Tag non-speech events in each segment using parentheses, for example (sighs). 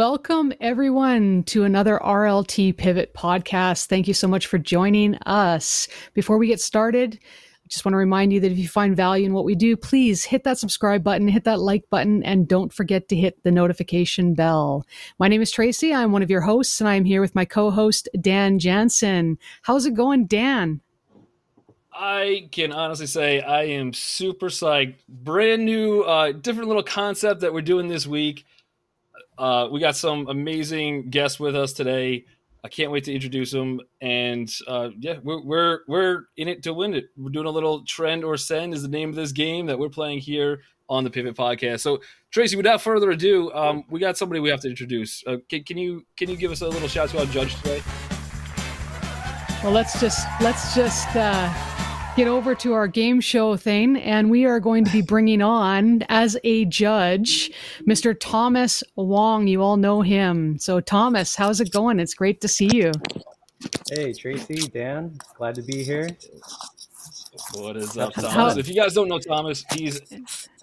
Welcome, everyone, to another RLT Pivot podcast. Thank you so much for joining us. Before we get started, I just want to remind you that if you find value in what we do, please hit that subscribe button, hit that like button, and don't forget to hit the notification bell. My name is Tracy. I'm one of your hosts, and I'm here with my co host, Dan Jansen. How's it going, Dan? I can honestly say I am super psyched. Brand new, uh, different little concept that we're doing this week. Uh, we got some amazing guests with us today. I can't wait to introduce them. And uh, yeah, we're, we're we're in it to win it. We're doing a little trend or send is the name of this game that we're playing here on the Pivot Podcast. So Tracy, without further ado, um, we got somebody we have to introduce. Uh, can, can you can you give us a little shout to our judge today? Well, let's just let's just uh, get over to our game show thing, and we are going to be bringing on as a judge Mr. Thomas Wong. You all know him. So, Thomas, how's it going? It's great to see you. Hey, Tracy, Dan, glad to be here. What is up, Thomas? If you guys don't know Thomas, he's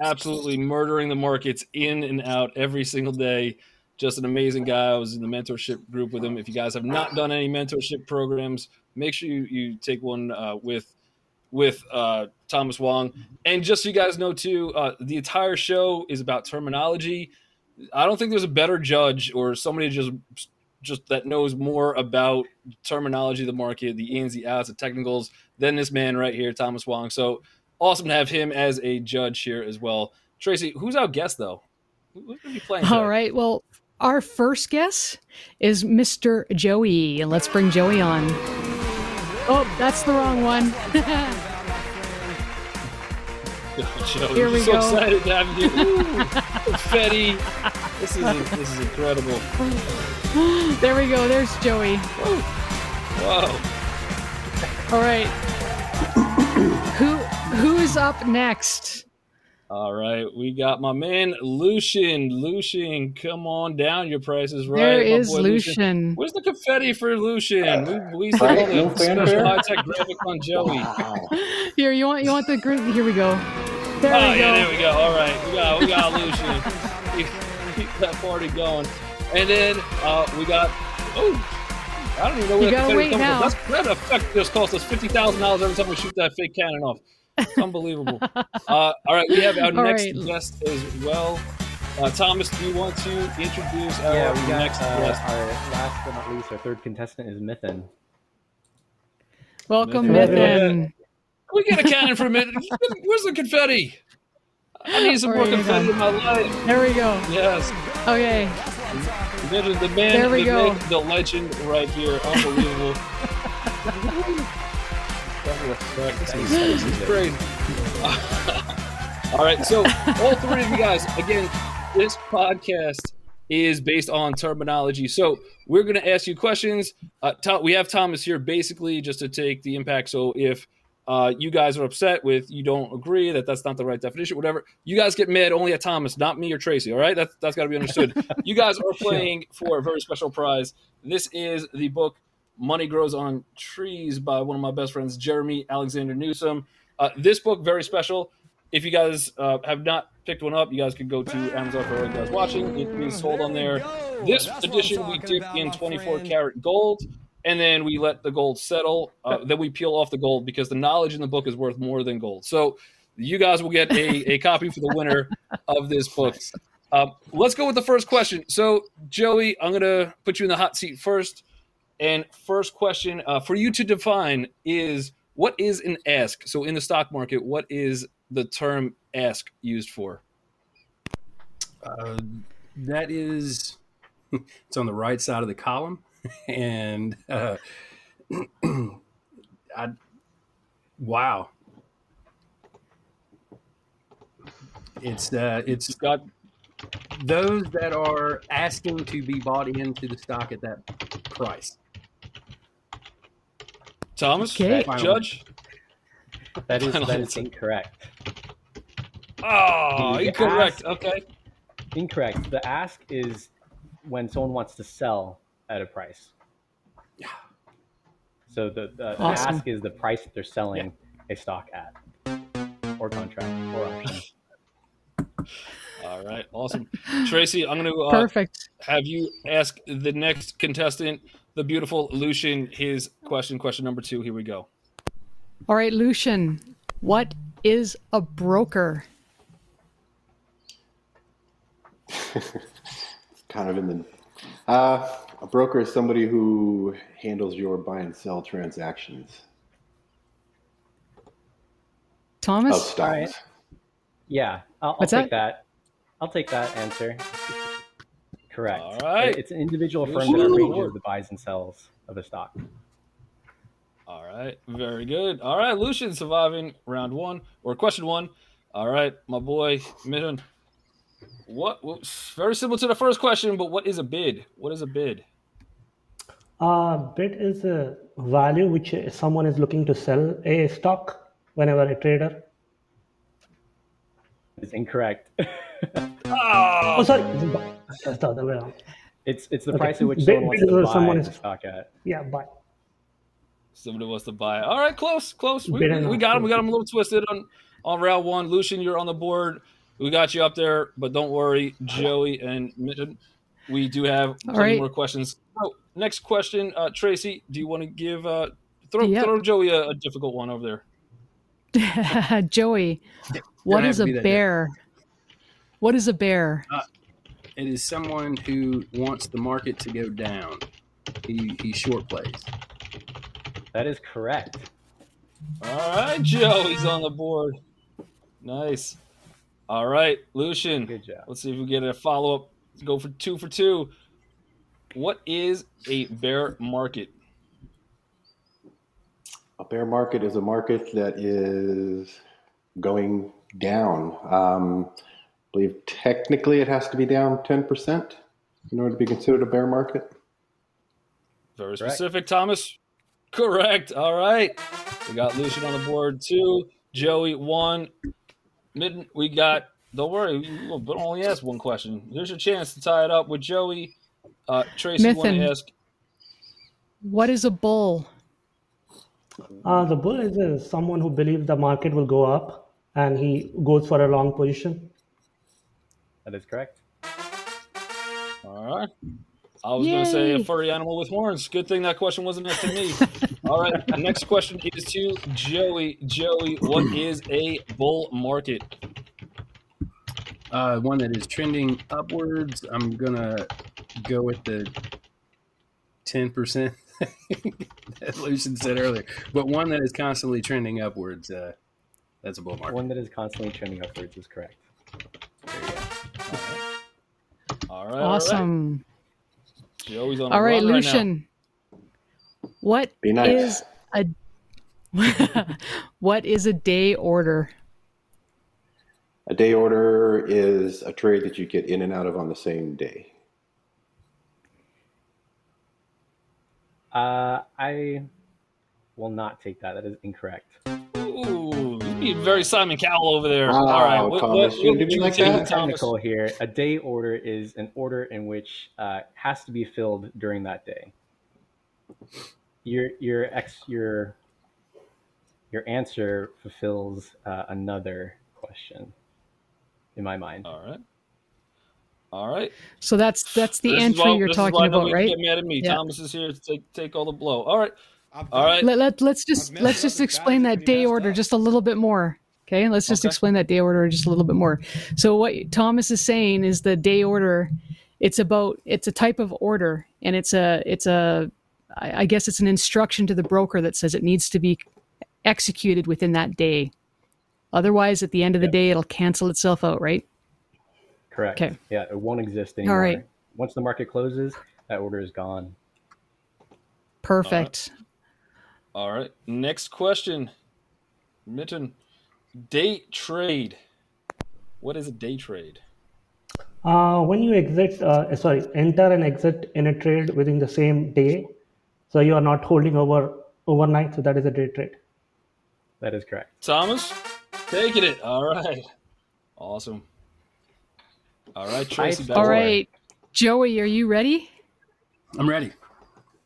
absolutely murdering the markets in and out every single day. Just an amazing guy. I was in the mentorship group with him. If you guys have not done any mentorship programs, make sure you, you take one uh, with with uh, Thomas Wong. And just so you guys know, too, uh, the entire show is about terminology. I don't think there's a better judge or somebody just just that knows more about terminology, the market, the ins, the outs, the technicals than this man right here, Thomas Wong. So awesome to have him as a judge here as well. Tracy, who's our guest though? Who's going to be playing? All today? right. Well, our first guest is Mr. Joey. And let's bring Joey on. Oh, that's the wrong one. (laughs) Joe, Here we so go. excited to have you. (laughs) confetti. This is this is incredible. There we go. There's Joey. Wow. All right. Who who's up next? All right, we got my man Lucian. Lucian, come on down. Your price is right. There is Lucian. Lucian. Where's the confetti for Lucian? We, we saw the special high tech graphic on Joey. Wow. Here, you want you want the green? Here we go. There oh, we yeah, go. there we go. All right, we got we got Lucian. (laughs) keep, keep that party going, and then uh, we got oh, I don't even know where you that confetti comes now. from. That's, that effect just cost us fifty thousand dollars every time we shoot that fake cannon off. It's unbelievable. (laughs) uh, all right, we have our all next right. guest as well. Uh, Thomas, do you want to introduce our yeah, we got, next uh, guest? Our last but not least, our third contestant is Mithin. Welcome, Mithin. we get a cannon for a minute. Where's the confetti? I need some more confetti in my life. There we go. Yes. Okay. The man, there we the, go. the legend right here. Unbelievable. (laughs) This is (laughs) great. all right, so all three of you guys, again, this podcast is based on terminology. So we're going to ask you questions. Uh, we have Thomas here basically just to take the impact. So if uh, you guys are upset with you don't agree that that's not the right definition, whatever, you guys get mad only at Thomas, not me or Tracy. All right, that's that's got to be understood. (laughs) you guys are playing for a very special prize. This is the book Money Grows on Trees by one of my best friends, Jeremy Alexander Newsom. Uh, this book, very special. If you guys uh, have not picked one up, you guys can go to Amazon for you guys watching. It is sold on there. This edition we dip in 24 karat gold, and then we let the gold settle. Uh, (laughs) then we peel off the gold because the knowledge in the book is worth more than gold. So you guys will get a, a (laughs) copy for the winner of this book. Uh, let's go with the first question. So, Joey, I'm going to put you in the hot seat first. And first question uh, for you to define is what is an ask? So in the stock market, what is the term ask used for? Uh, that is, (laughs) it's on the right side of the column, (laughs) and uh, (clears throat) I, wow, it's uh, it's got those that are asking to be bought into the stock at that price. Thomas, okay. Judge. That is that is incorrect. Oh, the incorrect. Ask, okay. Incorrect. The ask is when someone wants to sell at a price. Yeah. So the, the, awesome. the ask is the price that they're selling yeah. a stock at, or contract, or option. (laughs) All right, awesome, Tracy. I'm going to uh, Perfect. have you ask the next contestant, the beautiful Lucian, his question. Question number two. Here we go. All right, Lucian, what is a broker? (laughs) kind of in the. Uh, a broker is somebody who handles your buy and sell transactions Thomas? of stocks. Alright. Yeah, I'll, I'll What's take that? I'll take that answer. Correct. All right. It's an individual firm that arranges the buys and sells of a stock. All right, very good. All right, Lucian surviving round one or question one. All right, my boy Midden. What, what? Very similar to the first question, but what is a bid? What is a bid? Uh, bid is a value which someone is looking to sell a stock whenever a trader. It's incorrect. Oh, (laughs) Oh, sorry, that's the other way around. it's it's the Okay. price at which someone wants to buy someone is- stock at. Yeah, buy. somebody wants to buy. All right, close, close. We, we, we got him. We got him a little twisted on on round one. Lucian, you're on the board. We got you up there, but don't worry, Joey and Midden. We do have plenty right. more questions. So, next question, uh, Tracy. Do you want to give uh, throw Yep. throw Joey a, a difficult one over there? (laughs) Joey, what have is to a bear? What is a bear? It is someone who wants the market to go down. He he short plays. That is correct. All right, Joe. He's on the board. Nice. All right, Lucian. Good job. Let's see if we get a follow up. Go for two for two. What is a bear market? A bear market is a market that is going down. Um, I believe technically it has to be down 10% in order to be considered a bear market. Very Correct. specific, Thomas. Correct. All right. We got Lucian on the board two. Joey one. Mid. We got. Don't worry. We'll but only ask one question. Here's your chance to tie it up with Joey. Uh, Tracy, want to ask? What is a bull? Uh, the bull is uh, someone who believes the market will go up and he goes for a long position. That is correct. All right. I was going to say a furry animal with horns. Good thing that question wasn't asked to me. (laughs) All right. Next question is to Joey. Joey, what is a bull market? Uh, one that is trending upwards. I'm gonna go with the ten percent (laughs) that Lucian said earlier, but one that is constantly trending upwards. Uh, that's a bull market. One that is constantly trending upwards is correct. There (laughs) you. All right. all right. Awesome. Joey's on a All right, run right now. Lucian. What Be nice. is a (laughs) what is a day order? A day order is a trade that you get in and out of on the same day. Uh, I will not take that. That is incorrect. Ooh, you being very Simon Cowell over there. Wow, All right, what, Thomas, what, you what do would me you like take, that? Thomas? Technical here. A day order is an order in which uh, has to be filled during that day. Your your ex your your answer fulfills uh, another question in my mind. All right. All right. So that's that's the This is entry why- you're this is why talking about, right? Get mad at me. Yeah. Thomas is here to take take all the blow. All right. I've All done right. it. Let, let, let's just let's just explain that day order up. just a little bit more. Okay, let's just Okay. explain that day order just a little bit more. So what Thomas is saying is the day order. It's about it's a type of order, and it's a it's a I I guess it's an instruction to the broker that says it needs to be executed within that day. Otherwise, at the end of the day, it'll cancel itself out, right? Correct. Okay. Yeah, it won't exist anymore. right. Once the market closes, that order is gone. Perfect. All right. Next question. Mitten. Day trade. What is a day trade? Uh, when you exit, uh, sorry, enter and exit in a trade within the same day, so you are not holding over overnight, so that is a day trade. That is correct. Thomas, taking it. All right. Awesome. All right, Tracy. Ice back All to you. right, Joey, are you ready? I'm ready.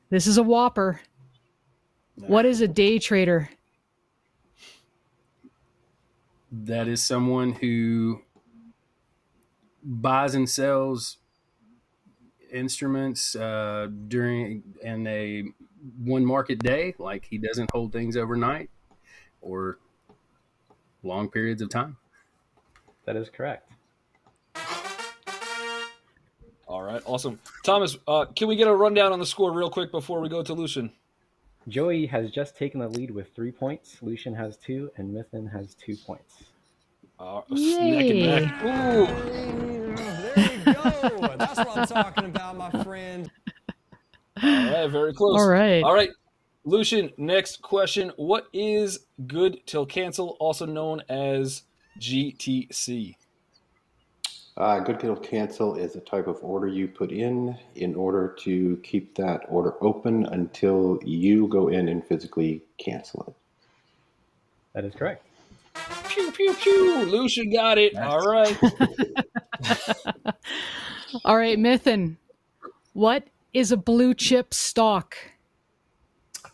This is a whopper. What is a day trader? That is someone who buys and sells instruments uh, during in a one market day, like he doesn't hold things overnight or long periods of time. That is correct. All right, awesome. Thomas, uh, can we get a rundown on the score real quick before we go to Lucian? Joey has just taken the lead with three points. Lucian has two, and Mithin has two points. Uh, neck and neck. Ooh. There you go. That's what I'm talking about, my friend. All right, very close. All right. All right. Lucian, next question. What is good till cancel, also known as GTC? Uh, good till cancel is a type of order you put in in order to keep that order open until you go in and physically cancel it. That is correct. Pew, pew, pew. Lucian got it. All right. (laughs) (laughs) All right, Mithin. What is a blue chip stock?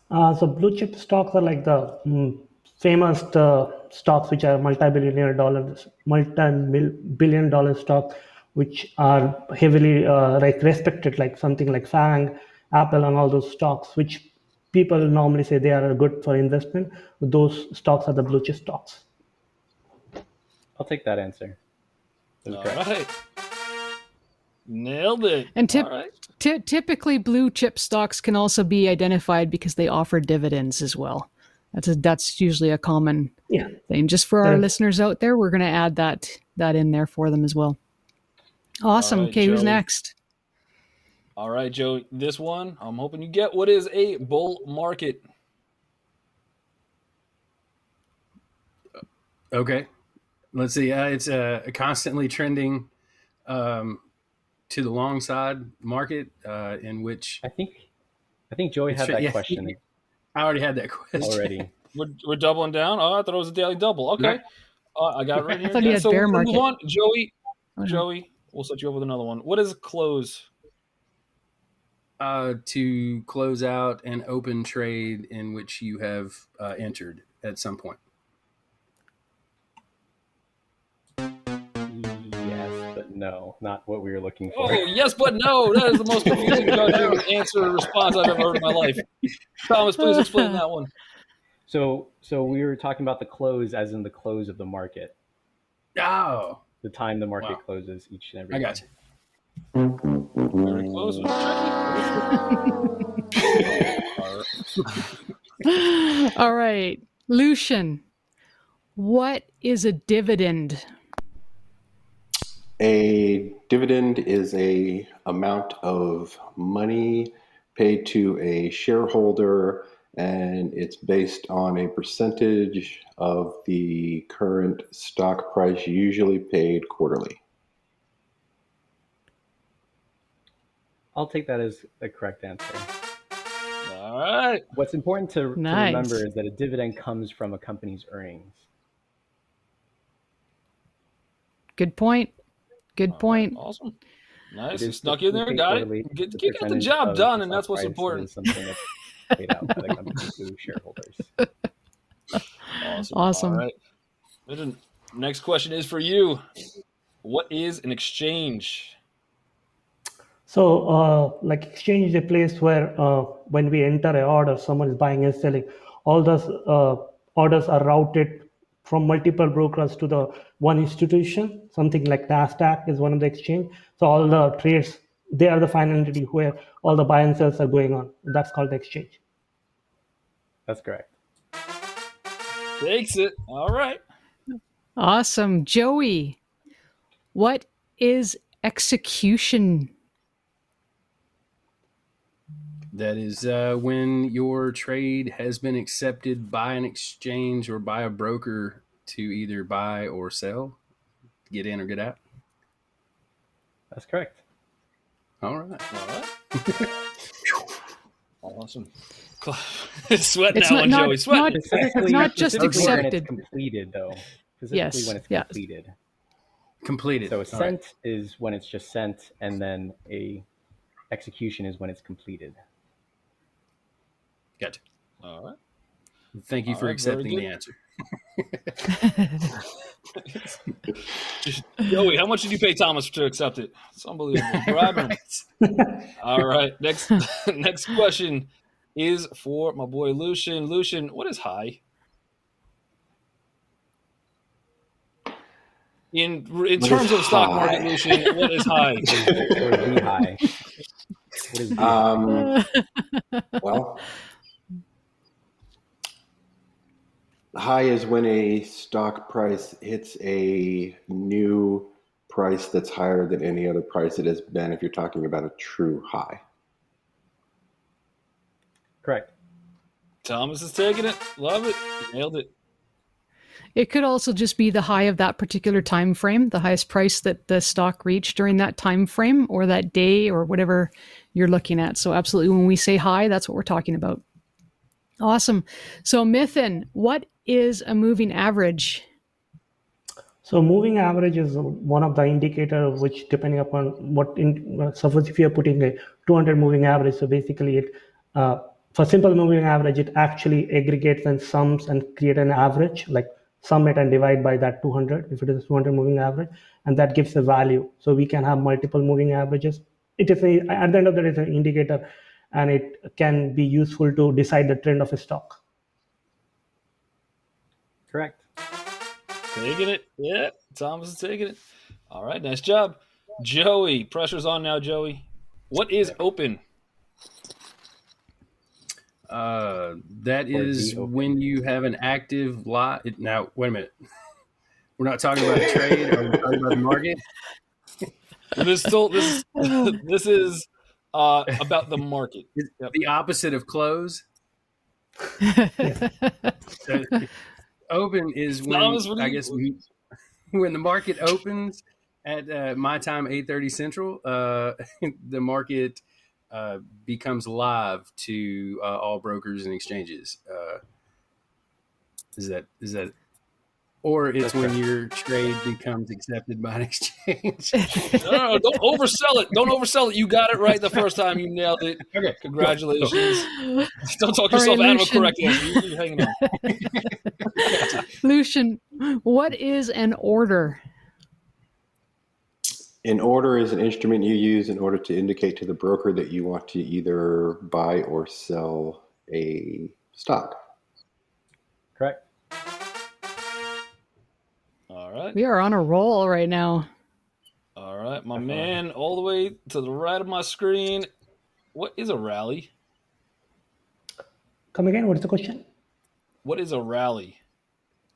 Uh, so blue chip stocks are like the mm, famous uh, stocks which are multi-billionaire dollars, multi-billion dollar stocks which are heavily uh, like respected, like something like FANG, Apple, and all those stocks, which people normally say they are good for investment. Those stocks are the blue chip stocks. I'll take that answer. That is All correct. right. Nailed it. And tip, All right. ty- typically, blue chip stocks can also be identified because they offer dividends as well. That's a, that's usually a common Yeah. thing. Just for our Yeah. listeners out there, we're going to add that that in there for them as well. Awesome. All right, okay, who's next? All right, Joe. This one, I'm hoping you get. What is a bull market? Okay, let's see. Uh, it's a, a constantly trending um, to the long side market uh, in which I think I think Joey had that yeah. question (laughs) I already had that (laughs) question already. We're, we're doubling down. Oh, I thought it was a daily double. Okay. Right. Uh, I got it right here. thought he Yeah, had so bear we'll move on. Joey, no. Joey, we'll set you up with another one. What is close? uh, to close out an open trade in which you have uh, entered at some point. No, not what we were looking for. Oh, yes, but no. That is the most confusing (laughs) answer or response I've ever heard in my life. Thomas, please explain that one. So, so we were talking about the close, as in the close of the market, Oh, the time the market Wow. closes each and every. I day. got you. Very close. All (laughs) All right, Lucian. What is a dividend? A dividend is a amount of money paid to a shareholder and it's based on a percentage of the current stock price usually paid quarterly. I'll take that as the correct answer. All right. What's important to, to Nice. remember is that a dividend comes from a company's earnings. Good point. Good point. Awesome. Nice. You is snuck in there. typically Got it. Get, the get, the job done, and that's what's important. something that's paid out by the (laughs) company to shareholders. Awesome. Awesome. All right. Next question is for you. What is an exchange? So, uh, like exchange is a place where uh, when we enter a order, someone is buying and selling. All those uh, orders are routed from multiple brokers to the one institution. Something like Nasdaq is one of the exchange. So all the trades, they are the final entity where all the buy and sells are going on. That's called the exchange. That's correct. Takes it. All right. Awesome. Joey, what is execution? That is uh, when your trade has been accepted by an exchange or by a broker to either buy or sell, get in or get out. That's correct. All right. All right. (laughs) awesome. (laughs) Sweating It's that not- one, not- Joey. Sweating. not- Specifically, not just specifically when accepted. it's completed, though. Yes, when it's yes. completed. Completed. So a sent right. is when it's just sent, and then a execution is when it's completed. Gotcha. All right. Thank you All for right, accepting the good. answer. (laughs) Joey, how much did you pay Thomas to accept it? It's unbelievable. (laughs) Bribe. All right. Next (laughs) next question is for my boy Lucian. Lucian, what is high? In in What terms is of stock high? market, Lucian, what is high? Or be high. What is be Um, well, high is when a stock price hits a new price that's higher than any other price it has been if you're talking about a true high. Correct. Thomas is taking it. Love it. Nailed it. It could also just be the high of that particular time frame, the highest price that the stock reached during that time frame or that day or whatever you're looking at. So absolutely when we say high, that's what we're talking about. Awesome. So Mithin, what is a moving average? So moving average is one of the indicator which depending upon what in uh, suppose if you're putting a 200 moving average, so basically it uh, for simple moving average it actually aggregates and sums and create an average like sum it and divide by that 200 if it is 200 moving average and that gives a value. So we can have multiple moving averages. It is a, at the end of the day it's an indicator and it can be useful to decide the trend of a stock. Correct. Taking it. Yeah. Thomas is taking it. All right. Nice job. Joey, pressure's on now, Joey. What is open? Uh, that Or is open. when you have an active lot. Now, wait a minute. (laughs) We're not talking about a trade. or we talking about the market? This still this (laughs) this is uh about the (laughs) market. Yep. the opposite of close. (laughs) So, open is when Thomas, I you- guess we, (laughs) when the market opens at uh, my time, eight thirty central. Uh, the market uh, becomes live to uh, all brokers and exchanges. Uh, is that is that, or it's That's when correct. your trade becomes accepted by an (laughs) exchange? No, no, no, don't oversell it. Don't oversell it. You got it right the first time. You nailed it. okay, Congratulations. (laughs) Don't talk All right, yourself out of a Lucian. correct answer. You're hanging on. (laughs) Lucian, what is an order? An order is an instrument you use in order to indicate to the broker that you want to either buy or sell a stock. All right. We are on a roll right now. All right. My man, all the way to the right of my screen. What is a rally? Come again, what's the question? What is a rally?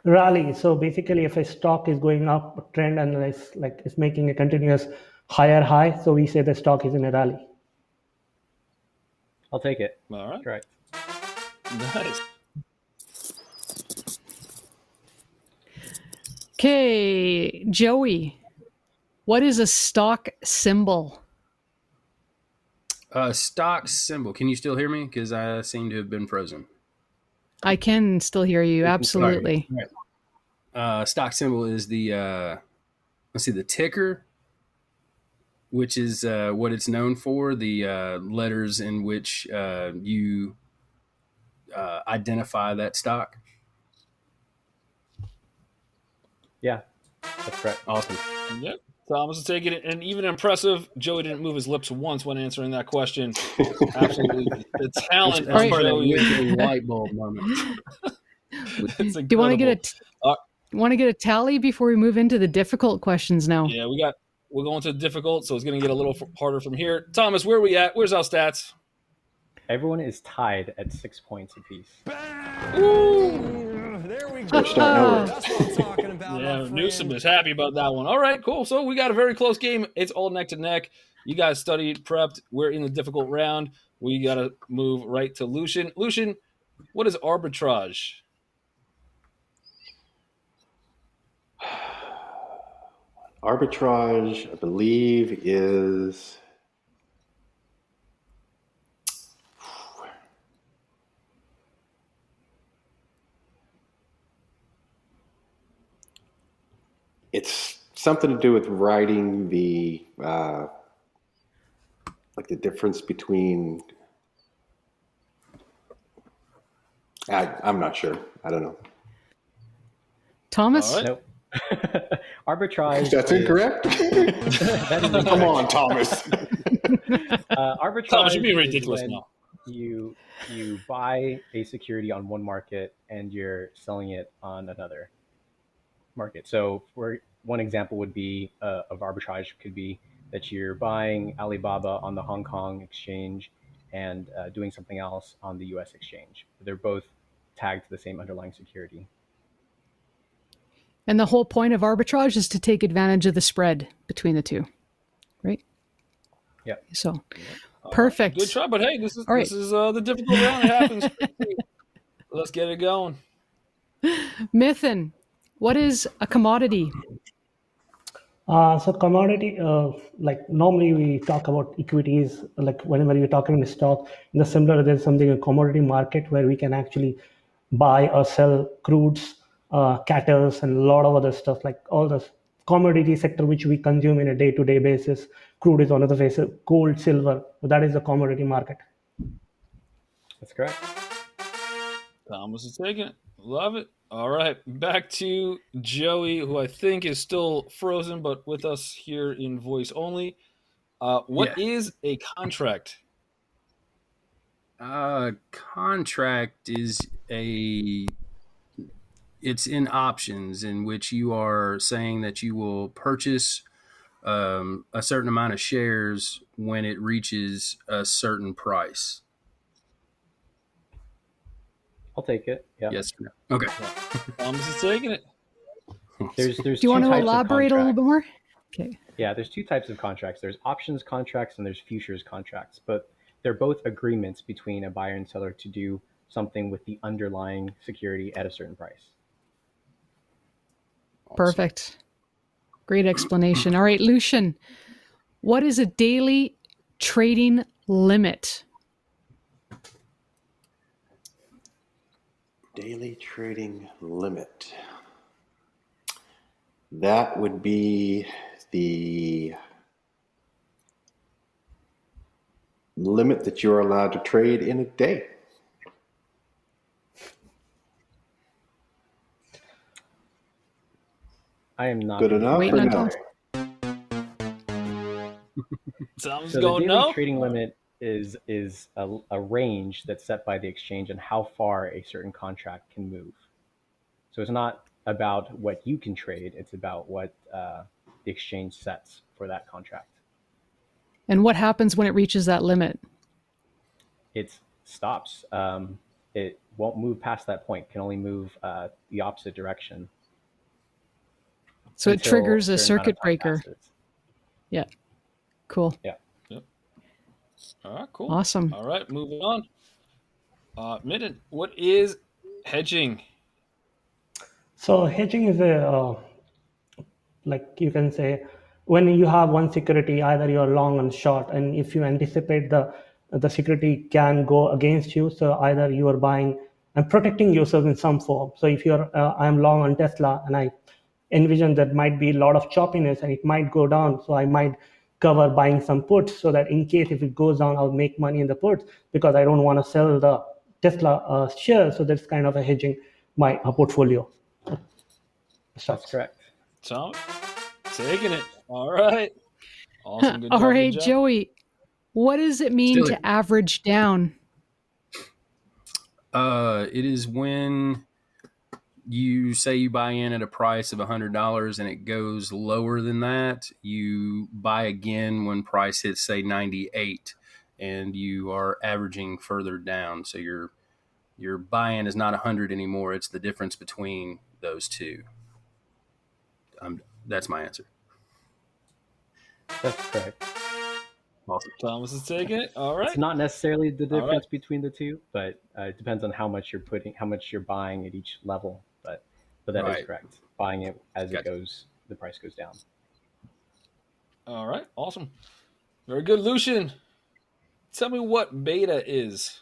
rally so basically if a stock is going up trend and it's like it's making a continuous higher high so we say the stock is in a rally I'll take it. All right. Correct. Nice. Okay, Joey, what is a stock symbol? Uh, stock symbol. Can you still hear me? Because I seem to have been frozen. I can still hear you. Absolutely. Uh, stock symbol is the uh, let's see the ticker, which is uh, what it's known for. The uh, letters in which uh, you uh, identify that stock. Yeah, that's correct. Awesome. Yep. Thomas is taking it, and even impressive. Joey didn't move his lips once when answering that question. (laughs) Absolutely, the talent That's of part of that Joey. winking light bulb moment. (laughs) It's Do you want to get a incredible. t- Uh, want to get a tally before we move into the difficult questions now? Yeah, we got. We're going to difficult, so it's going to get a little f- harder from here. Thomas, where are we at? Where's our stats? Everyone is tied at six points apiece. There we go. We're starting over. That's what I'm talking about. Yeah. Newsom is happy about that one. All right, cool. So we got a very close game. It's all neck to neck. You guys studied, prepped. We're in the difficult round. We got to move right to Lucian. Lucian, what is arbitrage? (sighs) Arbitrage, I believe, is it's something to do with writing the uh, like the difference between. I, I'm not sure. I don't know. Thomas? All right. Nope. (laughs) arbitrage. That's is- incorrect. (laughs) That is Come on, Thomas. (laughs) Uh, arbitrage Thomas, you're being ridiculous when now. You you buy a security on one market and you're selling it on another market. So, for one example, would be uh, of arbitrage could be that you're buying Alibaba on the Hong Kong exchange and uh, doing something else on the U.S. exchange. They're both tagged to the same underlying security. And the whole point of arbitrage is to take advantage of the spread between the two, right? Yeah. So, perfect. Good try, but hey, this is All right. this is uh, the difficult round. It happens. Let's get it going. (laughs) Mithin, what is a commodity? Uh, so commodity, uh, like normally we talk about equities, like whenever you're talking a stock, in the similar, there's something a commodity market where we can actually buy or sell crudes, uh, cattle, and a lot of other stuff, like all the commodity sector which we consume in a day-to-day basis. Crude is one of the faces, gold, silver, so that is the commodity market. That's correct. Thomas is taking it. Love it. All right, back to Joey, who I think is still frozen, but with us here in voice only. Uh, what is a contract? Uh, contract is a it's in options in which you are saying that you will purchase um, a certain amount of shares when it reaches a certain price. I'll take it. Yeah. Yes. or no? Okay. Thomas is taking it. There's there's Do you want to elaborate a little bit more? Okay. Yeah, there's two types of contracts. There's options contracts and there's futures contracts, but they're both agreements between a buyer and seller to do something with the underlying security at a certain price. Perfect. Great explanation. All right, Lucian, what is a daily trading limit? Daily trading limit. That would be the limit that you're allowed to trade in a day. I am not Good gonna- enough Waiting or on no? Thomas. (laughs) Thomas So the daily no. trading limit is is a, a range that's set by the exchange and how far a certain contract can move. So it's not about what you can trade; it's about what uh, the exchange sets for that contract. And what happens when it reaches that limit? It stops. Um, it won't move past that point. Can only move uh, the opposite direction. So it triggers a certain amount of circuit breaker. passes. Cool. All right, cool. Awesome. All right, moving on. Uh, Mitten, what is hedging? So hedging is a uh, like you can say when you have one security, either you're long and short, and if you anticipate the the security can go against you, so either you are buying and protecting yourself in some form. So if you're uh, I'm long on Tesla and I envision that might be a lot of choppiness and it might go down, so I might cover buying some puts so that in case if it goes down, I'll make money in the puts because I don't want to sell the Tesla uh, share. So that's kind of a hedging my uh, portfolio. That's correct. Tom, taking it. All right. Awesome. (laughs) Good All job, good right, job. Joey, what does it mean Still- to average down? Uh, it is when you say you buy in at a price of $100 and it goes lower than that, you buy again when price hits, say, 98 and you are averaging further down. So your your buy-in is not 100 anymore. It's the difference between those two. Um, that's my answer. That's correct. Awesome. Thomas is taking it. All right. It's not necessarily the All right. difference between the two, but uh, it depends on how much you're putting, how much you're buying at each level. But but that is Right. correct. Buying it as Gotcha. it goes, the price goes down. All right. Awesome. Very good, Lucian. Tell me what beta is.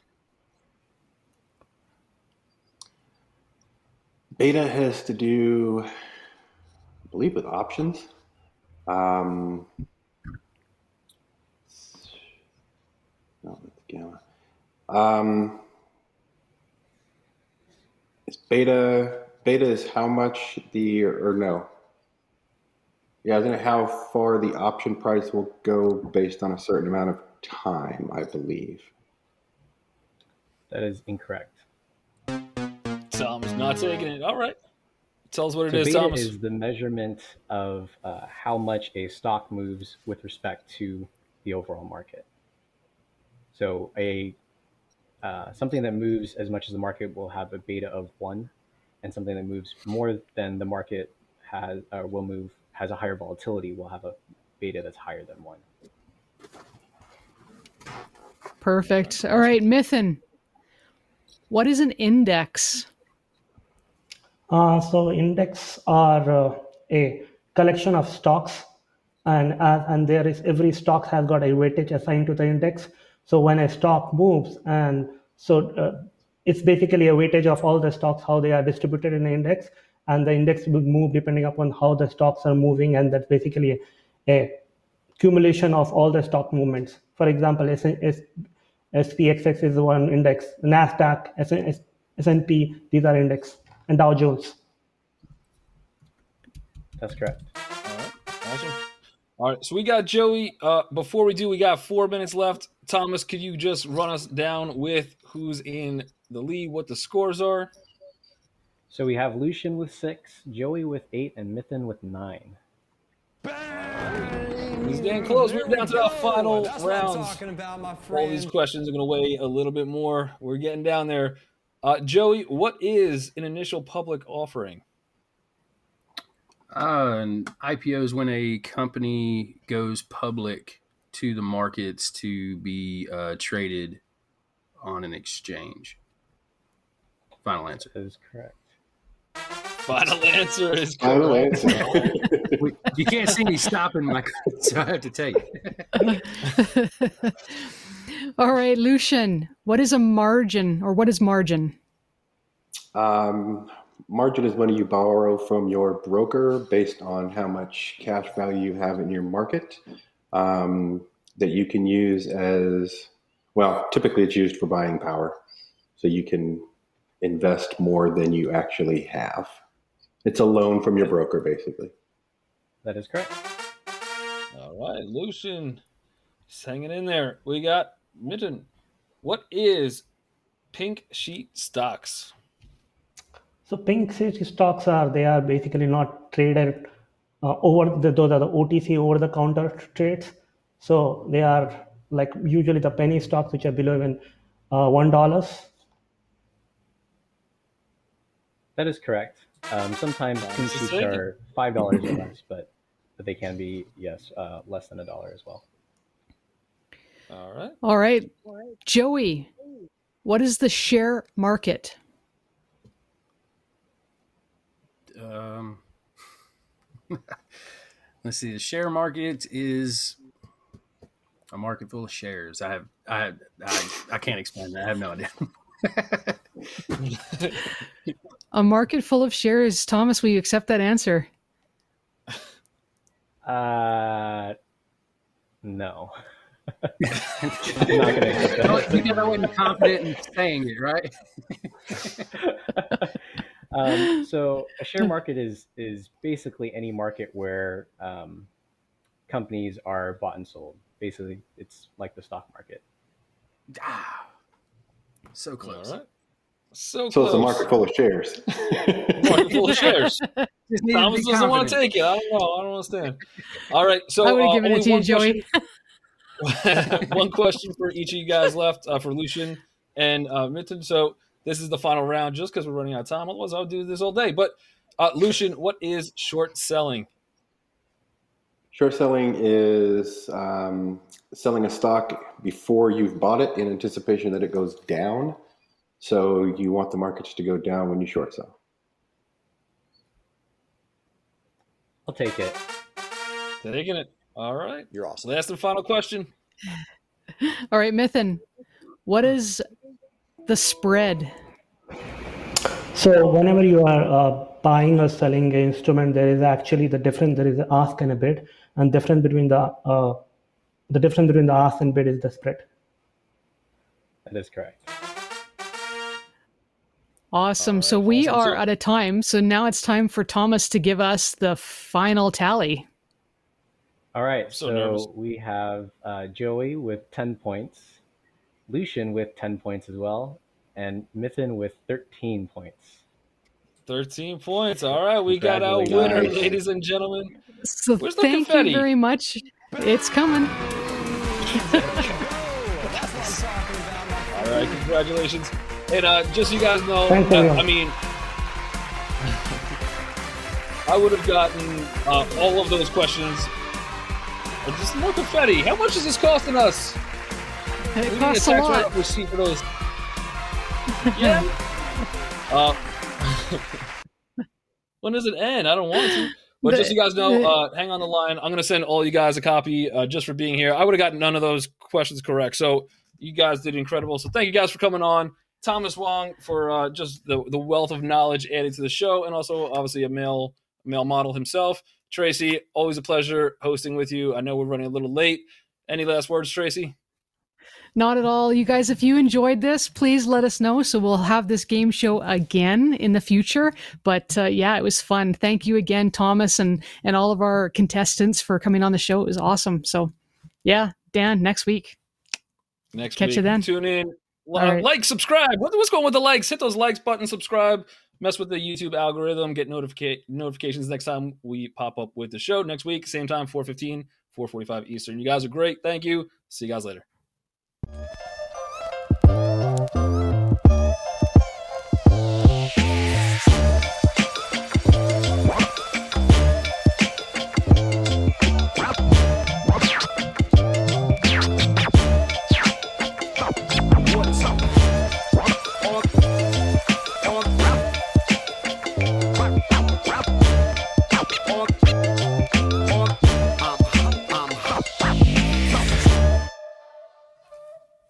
Beta has to do, I believe, with options. Um, no, that's gamma. Um, it's beta beta is how much the or no? Yeah, isn't it how far the option price will go based on a certain amount of time? I believe. That is incorrect. Tom is not taking it. All right. Tell us what it So is, beta Thomas. is the measurement of uh, how much a stock moves with respect to the overall market. So a uh, something that moves as much as the market will have a beta of one, and something that moves more than the market has uh, will move has a higher volatility will have a beta that's higher than one. Perfect. All right, Mithin. What is an index? Uh, so index are uh, a collection of stocks, and uh, and there is every stock has got a weightage assigned to the index. So when a stock moves, and so uh, it's basically a weightage of all the stocks how they are distributed in the index, and the index will move depending upon how the stocks are moving, and that's basically a, a accumulation of all the stock movements. For example, S- S- SPXX is one index, Nasdaq, S- S- S&P, these are index, and Dow Jones. That's correct. All right. Awesome. All right. So we got Joey. Uh, before we do, we got four minutes left. Thomas, could you just run us down with who's in the lead, what the scores are? So we have Lucian with six, Joey with eight, and Mithin with nine. He's getting close. We're down to the final That's what I'm rounds. talking about, my All these questions are going to weigh a little bit more. We're getting down there. Uh, Joey, what is an initial public offering? Uh, and IPO is when a company goes public to the markets to be uh, traded on an exchange. Final answer. That is correct. Final answer is Final correct. answer. (laughs) (laughs) You can't see me stopping my, so I have to take (laughs) it. All right, Lucian. What is a margin, or what is margin? Um, margin is money you borrow from your broker based on how much cash value you have in your market um, that you can use as well. Typically, it's used for buying power, so you can invest more than you actually have. It's a loan from your broker, basically. That is correct. All right, Lucian, just hanging in there. We got Mitten. What is pink sheet stocks? So pink sheet stocks are they are basically not traded uh, over the those are the OTC over the counter trades. So they are like usually the penny stocks which are below even uh, one dollars. That is correct. Um, sometimes Nice. pink sheets are five dollars or less, but but they can be yes uh, less than a dollar as well. All right. All right, Joey. What is the share market? Um, (laughs) let's see. The share market is a market full of shares. I have, I, I, I can't explain that. I have no idea. (laughs) A market full of shares. Thomas, will you accept that answer? Uh, no. (laughs) I'm not gonna accept Well, that. you never wasn't confident in saying it, right? (laughs) um, so a share market is is basically any market where um, companies are bought and sold. Basically, it's like the stock market. Ah, so close. right. So, So it's close. a market full of shares. (laughs) Market full of shares. (laughs) Just Thomas doesn't want to take it. I don't know. I don't understand. All right. So I would have uh, given it to you, Joey. question- (laughs) one question for each of you guys left uh, for Lucian and uh, Mitten. So this is the final round, just because we're running out of time. Otherwise, I would do this all day. But uh, Lucian, what is short selling? Short selling is um, selling a stock before you've bought it in anticipation that it goes down. So you want the markets to go down when you short sell. I'll take it. Taking it. All right. You're awesome. Last and final question. (laughs) All right, Mithin. What is the spread? So whenever you are uh, buying or selling an instrument, there is actually the difference. There is an ask and a bid, and difference between the uh, the difference between the ask and bid is the spread. That is correct. Awesome. All so we awesome. are So- out of time. So now it's time for Thomas to give us the final tally. All right, so so, we have uh, Joey with 10 points, Lucian with 10 points as well, and Mithin with 13 points. 13 points. All right, we got our winner, ladies and gentlemen. So Where's the thank confetti? you very much. It's coming. All right, congratulations. And uh, just so you guys know, uh, everyone. I mean, I would have gotten uh, all of those questions. Uh, Just more confetti. How much is this costing us? It We costs a tax lot. write-off receipt for those. Yeah. (laughs) uh, (laughs) when does it end? I don't want to. But just so you guys know, uh, hang on the line. I'm going to send all you guys a copy uh, just for being here. I would have gotten none of those questions correct. So you guys did incredible. So thank you guys for coming on. Thomas Wong for uh, just the, the wealth of knowledge added to the show, and also obviously a male male model himself. Tracy, always a pleasure hosting with you. I know we're running a little late. Any last words, Tracy? Not at all. You guys, if you enjoyed this, please let us know. So we'll have this game show again in the future. But uh, yeah, it was fun. Thank you again, Thomas, and and all of our contestants for coming on the show. It was awesome. So yeah, Dan, next week. Next Catch week. you then. Tune in. All Uh, right. Like, subscribe. What, what's going with the likes? Hit those likes button, subscribe, mess with the YouTube algorithm, get notifica- notifications next time we pop up with the show next week, same time, 415, 445 Eastern. You guys are great. Thank you. See you guys later you